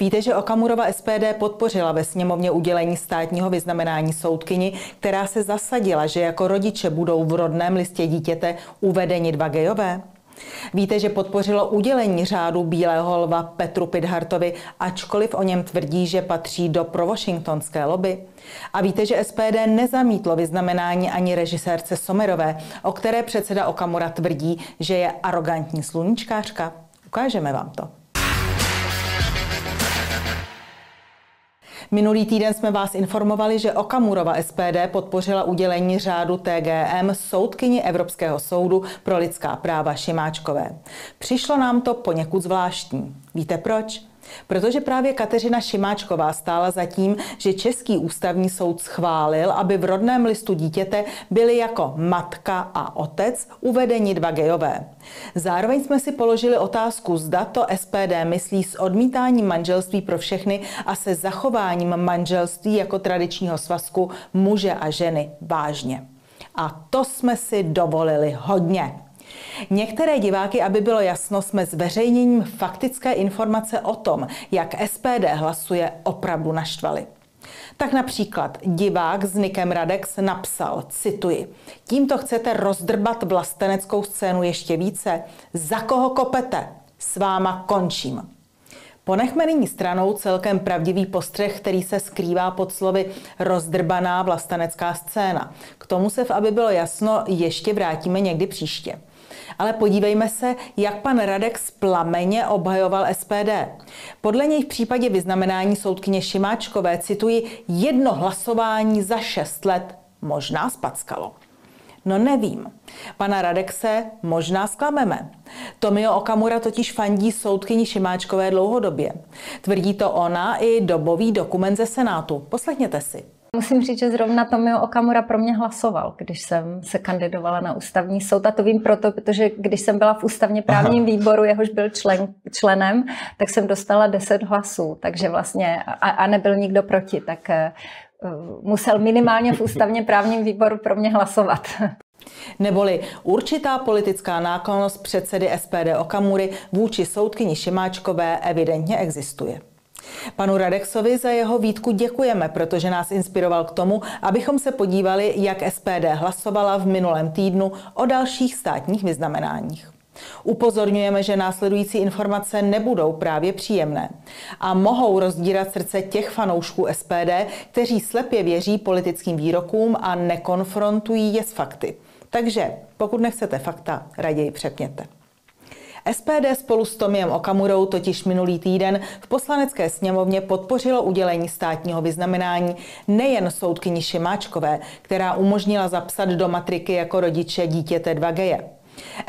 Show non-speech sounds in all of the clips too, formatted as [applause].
Víte, že Okamurova SPD podpořila ve sněmovně udělení státního vyznamenání soudkyni, která se zasadila, že jako rodiče budou v rodném listě dítěte uvedeni dva gejové? Víte, že podpořilo udělení řádu Bílého lva Petru Pidhartovi, ačkoliv o něm tvrdí, že patří do pro-washingtonské lobby? A víte, že SPD nezamítlo vyznamenání ani režisérce Somerové, o které předseda Okamura tvrdí, že je arrogantní sluníčkářka? Ukážeme vám to. Minulý týden jsme vás informovali, že Okamurova SPD podpořila udělení řádu TGM soudkyni Evropského soudu pro lidská práva Šimáčkové. Přišlo nám to poněkud zvláštní. Víte proč? Protože právě Kateřina Šimáčková stála za tím, že Český ústavní soud schválil, aby v rodném listu dítěte byli jako matka a otec uvedeni dva gejové. Zároveň jsme si položili otázku, zda to SPD myslí s odmítáním manželství pro všechny a se zachováním manželství jako tradičního svazku muže a ženy vážně. A to jsme si dovolili hodně. Některé diváky, aby bylo jasno, jsme zveřejněním faktické informace o tom, jak SPD hlasuje, opravdu naštvali. Tak například divák s Nikem Radex napsal, cituji, tímto chcete rozdrbat vlasteneckou scénu ještě více? Za koho kopete? S váma končím. Ponechme nyní stranou celkem pravdivý postřeh, který se skrývá pod slovy rozdrbaná vlastenecká scéna. K tomu se, v aby bylo jasno, ještě vrátíme někdy příště. Ale podívejme se, jak pan Radek splameně obhajoval SPD. Podle něj v případě vyznamenání soudkyně Šimáčkové, cituji, jedno hlasování za šest let možná spackalo. No nevím. Pana Radekse možná zklameme. Tomio Okamura totiž fandí soudkyni Šimáčkové dlouhodobě. Tvrdí to ona i dobový dokument ze Senátu. Poslechněte si. Musím říct, že zrovna Tomio Okamura pro mě hlasoval, když jsem se kandidovala na ústavní soud. A to vím proto, protože když jsem byla v ústavně právním Aha. výboru, jehož byl člen, členem, tak jsem dostala 10 hlasů. Takže vlastně, a, a nebyl nikdo proti, tak uh, musel minimálně v [laughs] ústavně právním výboru pro mě hlasovat. Neboli určitá politická náklonost předsedy SPD Okamury vůči soudkyni Šimáčkové evidentně existuje. Panu Radexovi za jeho výtku děkujeme, protože nás inspiroval k tomu, abychom se podívali, jak SPD hlasovala v minulém týdnu o dalších státních vyznamenáních. Upozorňujeme, že následující informace nebudou právě příjemné a mohou rozdírat srdce těch fanoušků SPD, kteří slepě věří politickým výrokům a nekonfrontují je s fakty. Takže pokud nechcete fakta, raději přepněte. SPD spolu s Tomiem Okamurou totiž minulý týden v poslanecké sněmovně podpořilo udělení státního vyznamenání nejen soudkyni Šimáčkové, která umožnila zapsat do matriky jako rodiče dítěte dva geje.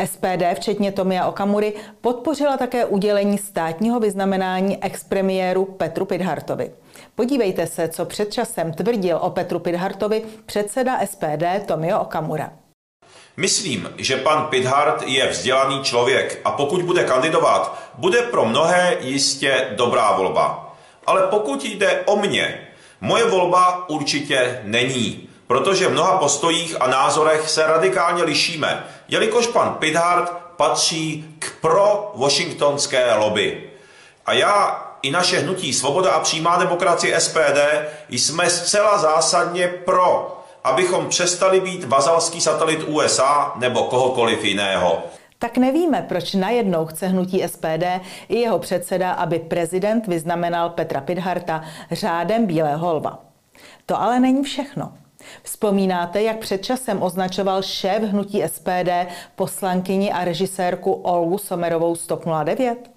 SPD, včetně Tomia Okamury, podpořila také udělení státního vyznamenání expremiéru Petru Pidhartovi. Podívejte se, co před časem tvrdil o Petru Pidhartovi předseda SPD Tomio Okamura. Myslím, že pan Pithart je vzdělaný člověk a pokud bude kandidovat, bude pro mnohé jistě dobrá volba. Ale pokud jde o mě, moje volba určitě není, protože v mnoha postojích a názorech se radikálně lišíme, jelikož pan Pithart patří k pro-washingtonské lobby. A já i naše hnutí Svoboda a přímá demokracie SPD jsme zcela zásadně pro abychom přestali být vazalský satelit USA nebo kohokoliv jiného. Tak nevíme, proč najednou chce hnutí SPD i jeho předseda, aby prezident vyznamenal Petra Pidharta řádem Bílého lva. To ale není všechno. Vzpomínáte, jak před časem označoval šéf hnutí SPD poslankyni a režisérku Olgu Somerovou z 09?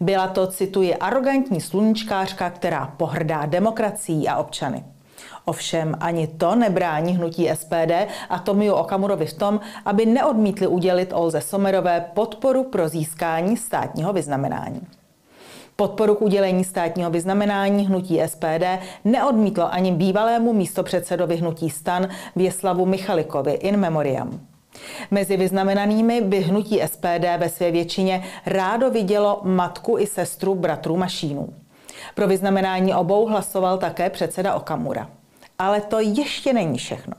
Byla to, cituji, arrogantní sluníčkářka, která pohrdá demokracií a občany. Ovšem ani to nebrání hnutí SPD a Tomiu Okamurovi v tom, aby neodmítli udělit Olze Somerové podporu pro získání státního vyznamenání. Podporu k udělení státního vyznamenání hnutí SPD neodmítlo ani bývalému místopředsedovi hnutí stan Věslavu Michalikovi in memoriam. Mezi vyznamenanými by hnutí SPD ve své většině rádo vidělo matku i sestru bratrů Mašínů. Pro vyznamenání obou hlasoval také předseda Okamura. Ale to ještě není všechno.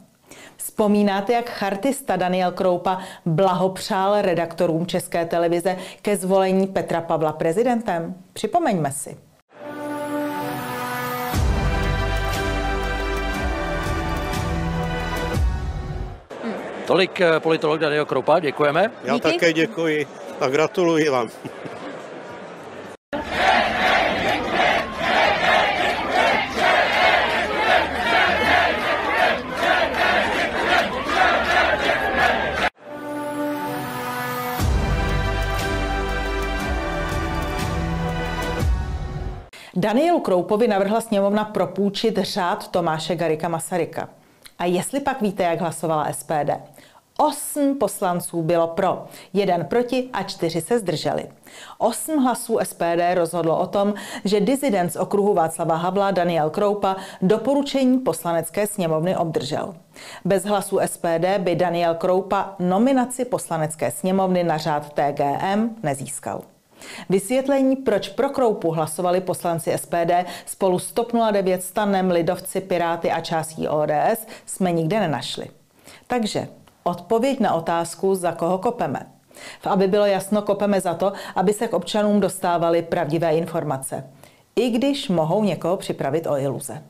Vzpomínáte, jak chartista Daniel Kroupa blahopřál redaktorům České televize ke zvolení Petra Pavla prezidentem? Připomeňme si. Tolik eh, politolog Daniel Kroupa, děkujeme. Já Díky. také děkuji a gratuluji vám. Danielu Kroupovi navrhla sněmovna propůjčit řád Tomáše Garika Masaryka. A jestli pak víte, jak hlasovala SPD? Osm poslanců bylo pro, jeden proti a čtyři se zdrželi. Osm hlasů SPD rozhodlo o tom, že dizident z okruhu Václava Havla Daniel Kroupa doporučení poslanecké sněmovny obdržel. Bez hlasů SPD by Daniel Kroupa nominaci poslanecké sněmovny na řád TGM nezískal. Vysvětlení, proč pro Kroupu hlasovali poslanci SPD spolu s TOP 09, Stanem, Lidovci, Piráty a částí ODS, jsme nikde nenašli. Takže odpověď na otázku, za koho kopeme. V aby bylo jasno, kopeme za to, aby se k občanům dostávaly pravdivé informace. I když mohou někoho připravit o iluze.